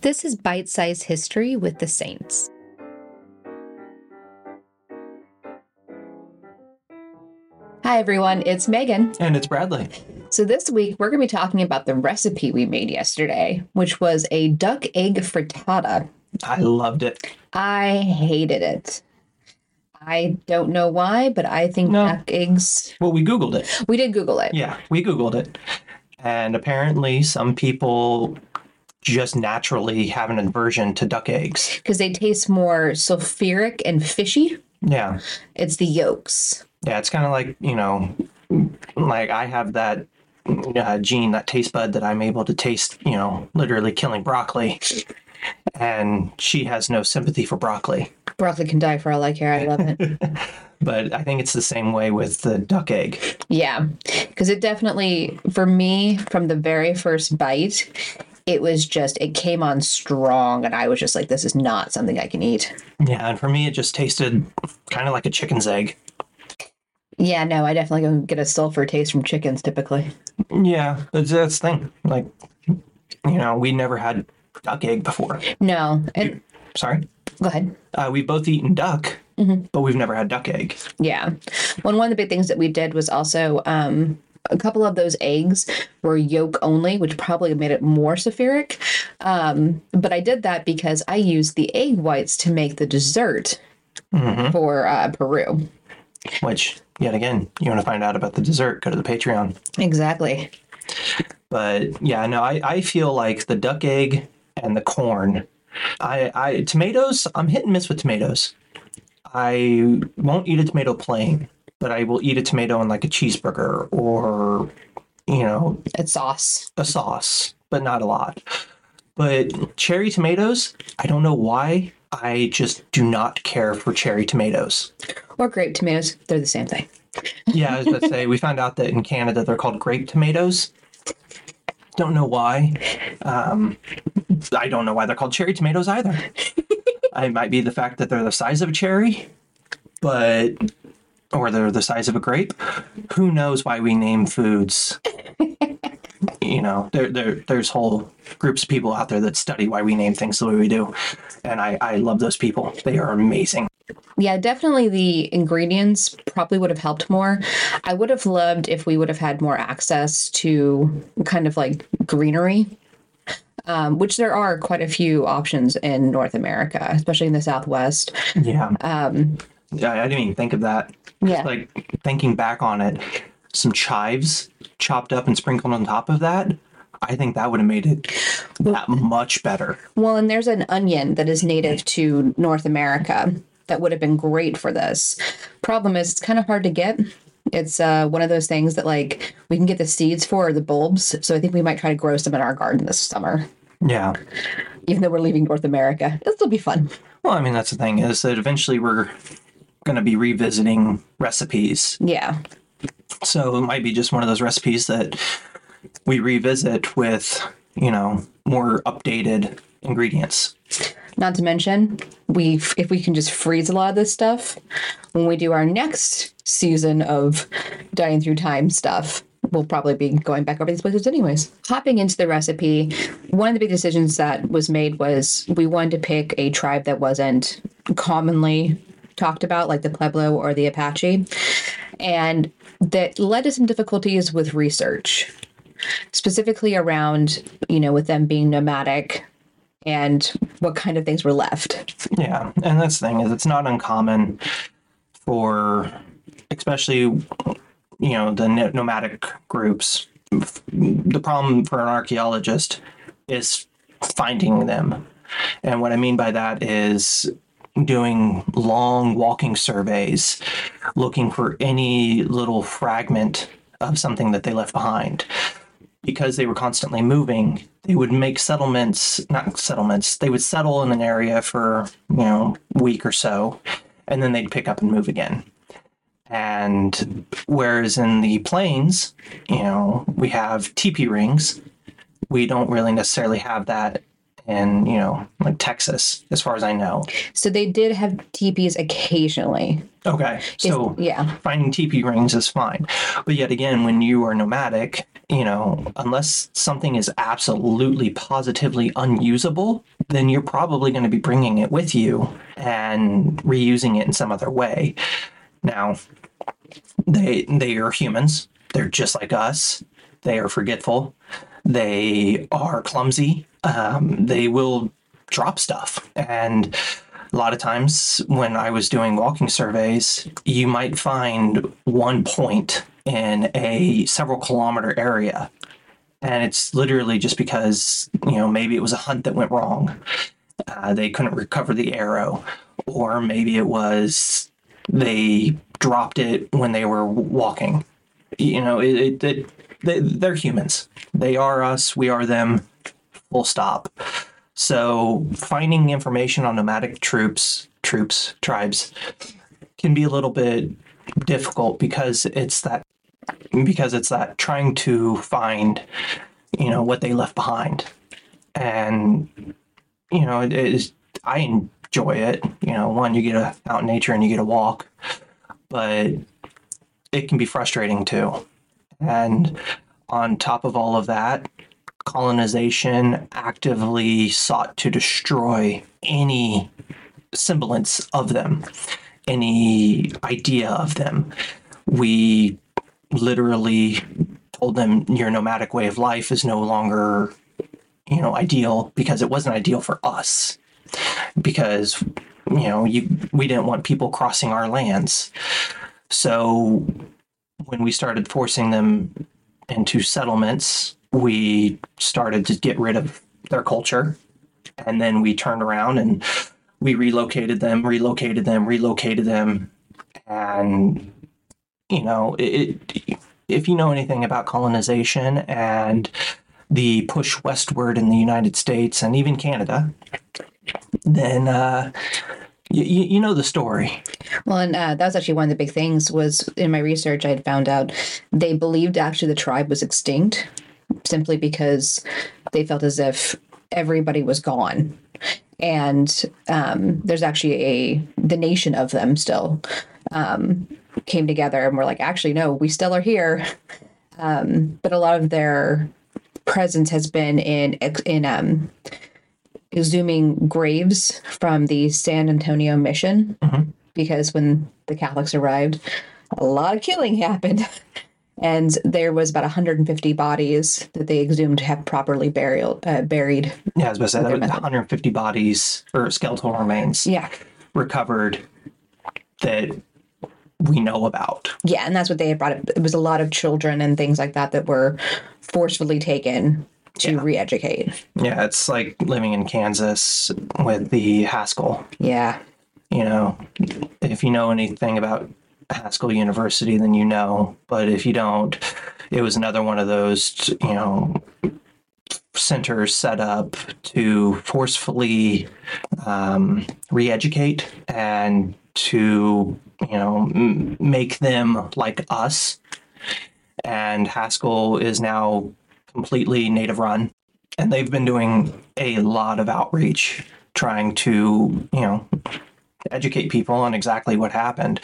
This is Bite Size History with the Saints. Hi, everyone. It's Megan. And it's Bradley. So, this week we're going to be talking about the recipe we made yesterday, which was a duck egg frittata. I loved it. I hated it. I don't know why, but I think No. duck eggs. Well, we Googled it. We did Google it. Yeah, we Googled it. And apparently, some people just naturally have an aversion to duck eggs. Because they taste more sulfuric and fishy. Yeah. It's the yolks. Yeah, it's kind of like, you know, like I have that uh, gene, that taste bud that I'm able to taste, you know, literally killing broccoli. And she has no sympathy for broccoli. Broccoli can die for all I care. I love it. But I think it's the same way with the duck egg. Yeah, because it definitely, for me, from the very first bite, it was just, it came on strong. And I was just like, this is not something I can eat. Yeah, and for me, it just tasted kind of like a chicken's egg. Yeah, no, I definitely don't get a sulfur taste from chickens typically. Yeah, that's that's the thing. Like, you know, we never had duck egg before. No. And Sorry, go ahead. uh, we've both eaten duck, but we've never had duck egg. Yeah. Well, one of the big things that we did was also um, a couple of those eggs were yolk only, which probably made it more sulfuric. Um, but I did that because I used the egg whites to make the dessert for uh, Peru. Which, yet again, you want to find out about the dessert? Go to the Patreon. Exactly. But yeah, no, I, I feel like the duck egg and the corn. I, I tomatoes. I'm hit and miss with tomatoes. I won't eat a tomato plain, but I will eat a tomato in like a cheeseburger or, you know, It's sauce. a sauce, but not a lot. But cherry tomatoes, I don't know why. I just do not care for cherry tomatoes. Or grape tomatoes. They're the same thing. Yeah, I was about to say, we found out that in Canada they're called grape tomatoes. Don't know why. Um, I don't know why they're called cherry tomatoes either. it might be the fact that they're the size of a cherry, but or they're the size of a grape. Who knows why we name foods? you know, there, there there's whole groups of people out there that study why we name things the way we do, and I I love those people. They are amazing. Yeah, definitely the ingredients probably would have helped more. I would have loved if we would have had more access to kind of like greenery, um, which there are quite a few options in North America, especially in the Southwest. Yeah. Um, yeah, I didn't even think of that. Yeah. Like thinking back on it, some chives chopped up and sprinkled on top of that. I think that would have made it that much better. Well, and there's an onion that is native to North America that would have been great for this. Problem is, it's kind of hard to get. It's uh, one of those things that like we can get the seeds for or the bulbs. So I think we might try to grow some in our garden this summer. Yeah. even though we're leaving North America. It'll still be fun. Well, I mean, that's the thing is that eventually we're going to be revisiting recipes. Yeah. So it might be just one of those recipes that we revisit with, you know, more updated ingredients. Not to mention, we if we can just freeze a lot of this stuff when we do our next season of Dining Through Time stuff, we'll probably be going back over these places anyways. Hopping into the recipe, one of the big decisions that was made was we wanted to pick a tribe that wasn't commonly talked about, like the Pueblo or the Apache, and that led to some difficulties with research, specifically around, you know, with them being nomadic and what kind of things were left. Yeah, and the thing is it's not uncommon for, especially, you know, the nomadic groups. The problem for an archaeologist is finding them, and what I mean by that is doing long walking surveys, looking for any little fragment of something that they left behind because they were constantly moving, they would make settlements, not settlements, they would settle in an area for, you know, a week or so, and then they'd pick up and move again. And whereas in the plains, you know, we have teepee rings, we don't really necessarily have that in, you know, like Texas, as far as I know. So they did have teepees occasionally. Okay. So yeah. finding teepee rings is fine. But yet again, when you are nomadic, you know, unless something is absolutely positively unusable, then you're probably going to be bringing it with you and reusing it in some other way. Now, they they are humans. They're just like us. They are forgetful. They are clumsy. Um, they will drop stuff. And a lot of times when I was doing walking surveys, you might find one point in a several kilometer area. And it's literally just because, you know, maybe it was a hunt that went wrong. Uh, they couldn't recover the arrow. Or maybe it was they dropped it when they were walking. You know, it, it, it they, they're humans. They are us. We are them. Full stop. So finding information on nomadic troops, troops, tribes, can be a little bit difficult because it's that because it's that trying to find, you know, what they left behind, and you know, it is. I enjoy it. You know, one you get a, out in nature and you get a walk, but it can be frustrating too. And on top of all of that, colonization actively sought to destroy any semblance of them, any idea of them. We literally told them your nomadic way of life is no longer, you know, ideal because it wasn't ideal for us. Because, you know, you we didn't want people crossing our lands. So when we started forcing them into settlements, we started to get rid of their culture. And then we turned around and we relocated them, relocated them, relocated them. And, you know, it, if you know anything about colonization and the push westward in the United States and even Canada, then uh, you, you know the story. Well, and uh, that was actually one of the big things was in my research I had found out they believed actually the tribe was extinct simply because they felt as if everybody was gone. And um, there's actually a the nation of them still um, came together and were like, actually, no, we still are here. Um, but a lot of their presence has been in in um, exhuming graves from the San Antonio mission because when the Catholics arrived, a lot of killing happened. And there was about 150 bodies that they exhumed to have properly burial, uh, buried. Yeah, I was about to say that was 150 bodies or skeletal remains Yeah. recovered that we know about. Yeah, and that's what they had brought up. It was a lot of children and things like that that were forcefully taken to re-educate. Yeah, it's like living in Kansas with the Haskell. Yeah. You know, if you know anything about Haskell University, then you know. But if you don't, it was another one of those, you know, centers set up to forcefully um, re-educate and to you know m- make them like us and haskell is now completely native run and they've been doing a lot of outreach trying to you know educate people on exactly what happened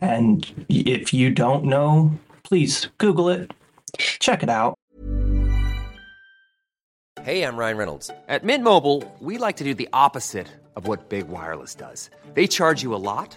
and if you don't know please google it check it out Hey, I'm Ryan Reynolds. At Mint Mobile, we like to do the opposite of what Big Wireless does. They charge you a lot,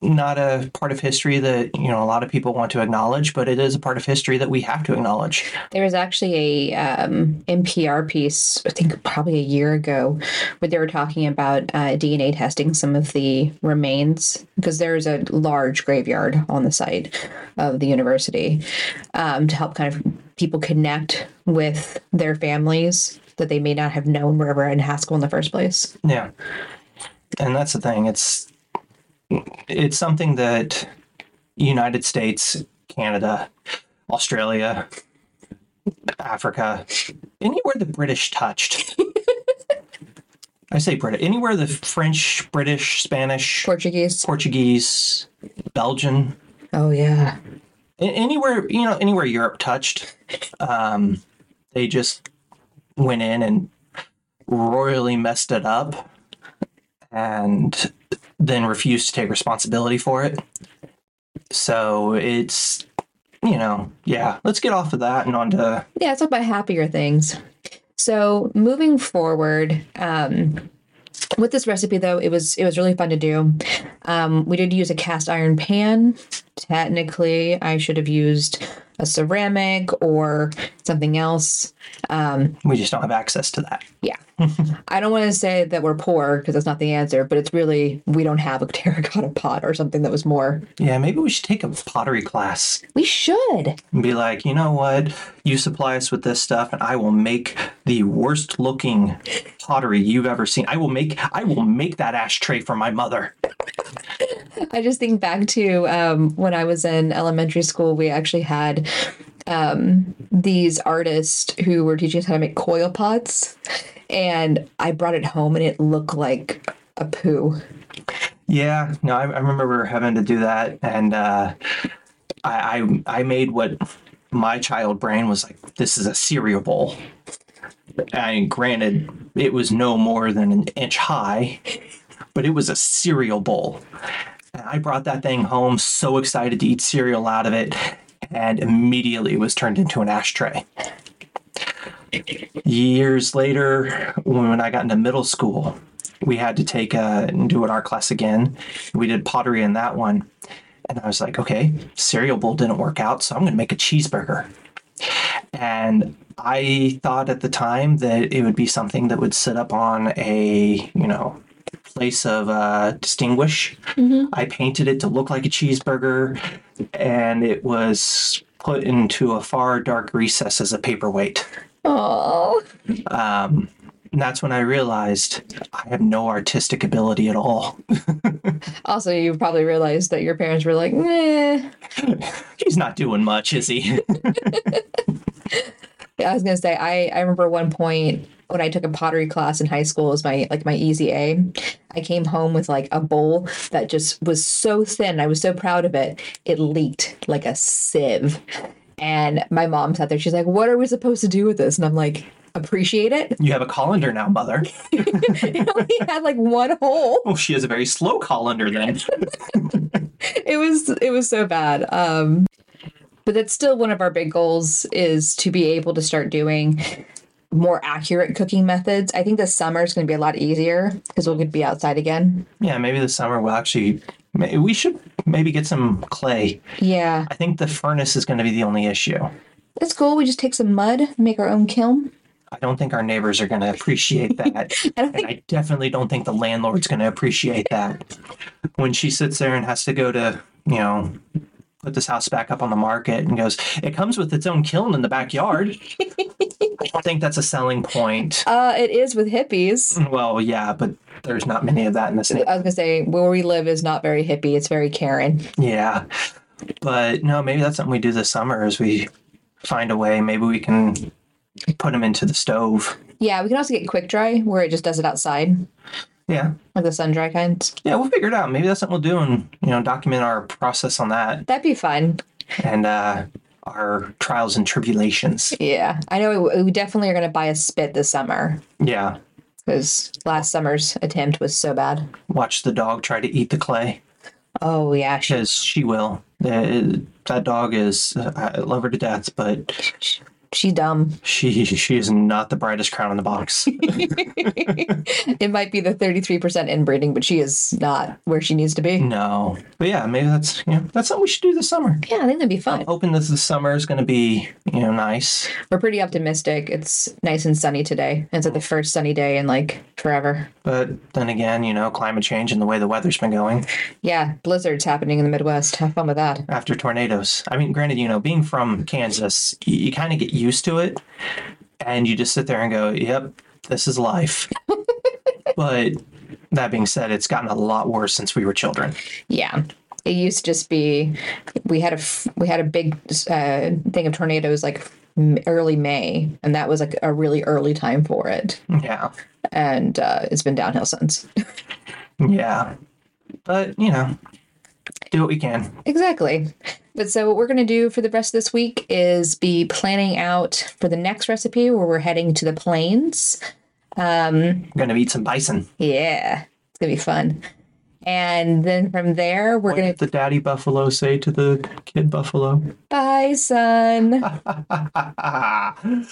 not a part of history that you know a lot of people want to acknowledge but it is a part of history that we have to acknowledge There was actually a um, NPR piece, I think probably a year ago, where they were talking about uh, DNA testing some of the remains because there's a large graveyard on the site of the university um, to help kind of people connect with their families that they may not have known were ever in Haskell in the first place. yeah and that's the thing it's it's something that united states canada australia africa anywhere the british touched i say british anywhere the french british spanish Portuguese. portuguese belgian Oh yeah. Anywhere you know anywhere europe touched um, they just went in and royally messed it up and then refused to take responsibility for it so it's you know yeah let's get off of that and on to Yeah, let's talk about happier things. So moving forward, um, with this recipe though, it was it was really fun to do. Um, we did use a cast iron pan. Technically, I should have used a ceramic or something else. Um, we just don't have access to that yeah, I don't want to say that we're poor because that's not the answer, but it's really we don't have a terracotta pot or something that was more. yeah maybe we should take a pottery class We should. and be like you know what you supply us with this stuff and i will make the worst looking pottery you've ever seen i will make i will make that ashtray for my mother I just think back to um, when I was in elementary school, we actually had um, these artists who were teaching us how to make coil pots. And I brought it home and it looked like a poo. Yeah, no, I, I remember having to do that, and uh, I, I I made what my child brain was like. This is a cereal bowl. And granted, it was no more than an inch high, but it was a cereal bowl. I brought that thing home, so excited to eat cereal out of it, and immediately it was turned into an ashtray. Years later, when I got into middle school, we had to take a and do an art class again. We did pottery in that one. And I was like, okay, cereal bowl didn't work out, so I'm going to make a cheeseburger. And I thought at the time that it would be something that would sit up on a, you know, place of uh, distinguish. I painted it to look like a cheeseburger, and it was put into a far dark recess as a paperweight. Oh, Um, and that's when I realized I have no artistic ability at all. also, you probably realized that your parents were like, eh. He's not doing much, is he? Yeah, I was gonna say I I remember one point when I took a pottery class in high school was my like my easy A. I came home with like a bowl that just was so thin. I was so proud of it. It leaked like a sieve. And my mom sat there. She's like, "What are we supposed to do with this?" And I'm like, appreciate it. You have a colander now, mother. it only had like one hole. Oh, she has a very slow colander then. it was it was so bad. Um, but that's still one of our big goals is to be able to start doing more accurate cooking methods. I think this summer is going to be a lot easier because we'll be outside again. yeah, maybe the summer we'll actually. We should maybe get some clay. Yeah, I think the furnace is going to be the only issue. that's cool. We just take some mud, make our own kiln. I don't think our neighbors are going to appreciate that. I don't and I definitely don't think the landlord's going to appreciate that. When she sits there and has to go to, you know, put this house back up on the market and goes, it comes with its own kiln in the backyard. I don't think that's a selling point. Uh, it is with hippies. Well, yeah, but there's not many of that in this I was gonna say where we live is not very hippie. It's very Karen. Yeah. But no, maybe that's something we do this summer is we find a way. Maybe we can put them into the stove. Yeah, we can also get quick dry where it just does it outside, Yeah. like the sun dry kinds. Yeah, we'll figure it out. Maybe that's something we'll do and, you know, document our process on that That'd be fun. and uh, our trials and tribulations. Yeah, I know we, we definitely are gonna buy a spit this summer Yeah. because last summer's attempt was so bad. Watch the dog try to eat the clay Oh yeah, she, she will. Uh, that dog is, uh, I love her to death, but she dumb. she she is not the brightest crown in the box. it might be the thirty three percent inbreeding, but she is not where she needs to be. no. But yeah, maybe that's, you know, that's something we should do this summer. Yeah, I think that'd be fun. hoping this this summer is going to be you know nice We're pretty optimistic. It's nice and sunny today. It's like the first sunny day in like forever. but then again you know climate change and the way the weather's been going Yeah, blizzards happening in the Midwest. Have fun with that. after tornadoes i mean granted you know being from kansas you, you kind of get used to it and you just sit there and go yep this is life. But that being said it's gotten a lot worse since we were children. Yeah. It used to just be we had a we had a big uh, thing of tornadoes like early May, and that was like a really early time for it, yeah. And uh, it's been downhill since. yeah. But you know do what we can exactly. But so what we're gonna do for the rest of this week is be planning out for the next recipe where we're heading to the plains. Um, i'm gonna eat some bison yeah, it's gonna be fun. And then from there, we're what gonna did the daddy buffalo say to the kid buffalo bye, son.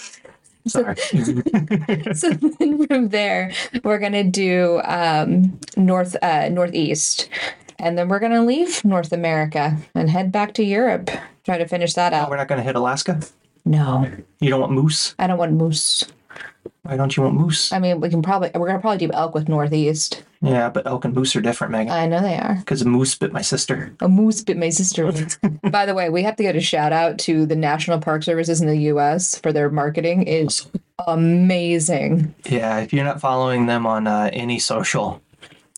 sorry so then from there we're gonna do um, north uh, northeast and then we're gonna leave north america and head back to europe try to finish that Oh, out we're not going to hit Alaska? no You don't want moose? i don't want moose Why don't you want moose? i mean we can probably we're gonna probably do elk with northeast Yeah, but elk and moose are different, Megan. i know they are Because a moose bit my sister. a moose bit my sister by the way we have to get a shout out to the national park services in the us for their marketing is amazing Yeah, if you're not following them on uh, any social,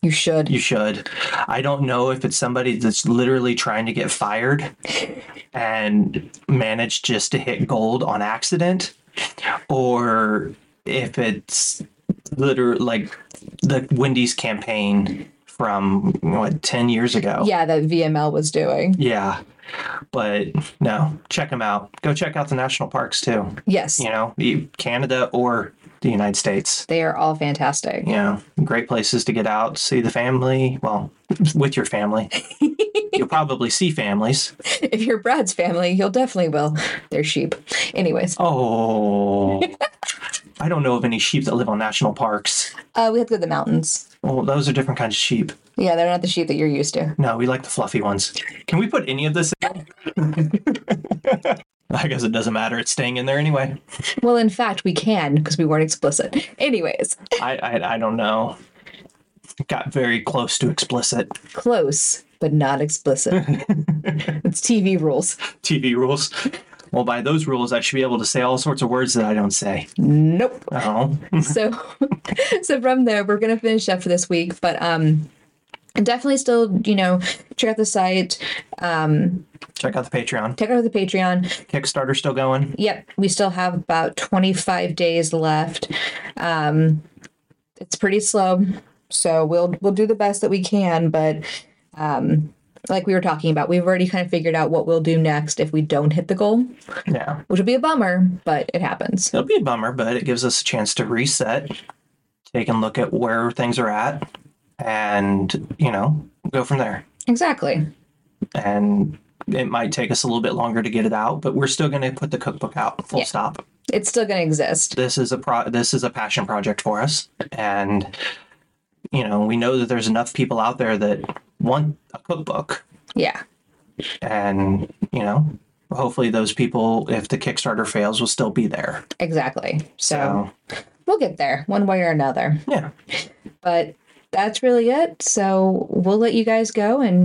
you should you should. I don't know if it's somebody that's literally trying to get fired and managed just to hit gold on accident, or if it's literally like the Wendy's campaign from what ten years ago. yeah that vml was doing Yeah. But no, check them out. Go check out the national parks too. yes You know, Canada or the United States. They are all fantastic. Yeah, great places to get out, see the family. Well, with your family. You'll probably see families. If you're Brad's family, you'll definitely will. They're sheep. Anyways, Oh. I don't know of any sheep that live on national parks. uh, we have to go to the mountains. Well, those are different kinds of sheep. Yeah, they're not the sheep that you're used to. No, we like the fluffy ones. Can we put any of this in? I guess it doesn't matter. It's staying in there anyway. Well, in fact, we can because we weren't explicit. Anyways, I, I I don't know. Got very close to explicit close, but not explicit. it's TV rules. TV rules. Well, by those rules, I should be able to say all sorts of words that I don't say. Nope. Oh, So, so from there, we're gonna finish up for this week. But um, definitely still, you know, check out the site. Um, check out the Patreon. check out the Patreon. Kickstarter still going. Yep, we still have about 25 days left. Um, it's pretty slow, so we'll we'll do the best that we can, but um, like we were talking about, we've already kind of figured out what we'll do next if we don't hit the goal, Yeah. which would be a bummer, but it happens. It'll be a bummer, but it gives us a chance to reset, take a look at where things are at, and, you know, go from there. Exactly. And it might take us a little bit longer to get it out, but we're still going to put the cookbook out full Yeah. stop. It's still going to exist. This is a pro this is a passion project for us and you know, we know that there's enough people out there that want a cookbook Yeah. and, you know, hopefully those people if the Kickstarter fails will still be there. Exactly. So So, we'll get there one way or another. yeah. But that's really it. So we'll let you guys go and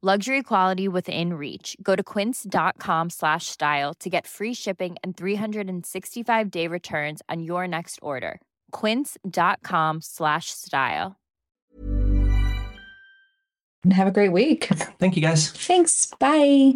Luxury quality within reach. Go to quince.com slash style to get free shipping and 365 day returns on your next order. Quince.com slash style. And have a great week. Thank you guys. Thanks. Bye.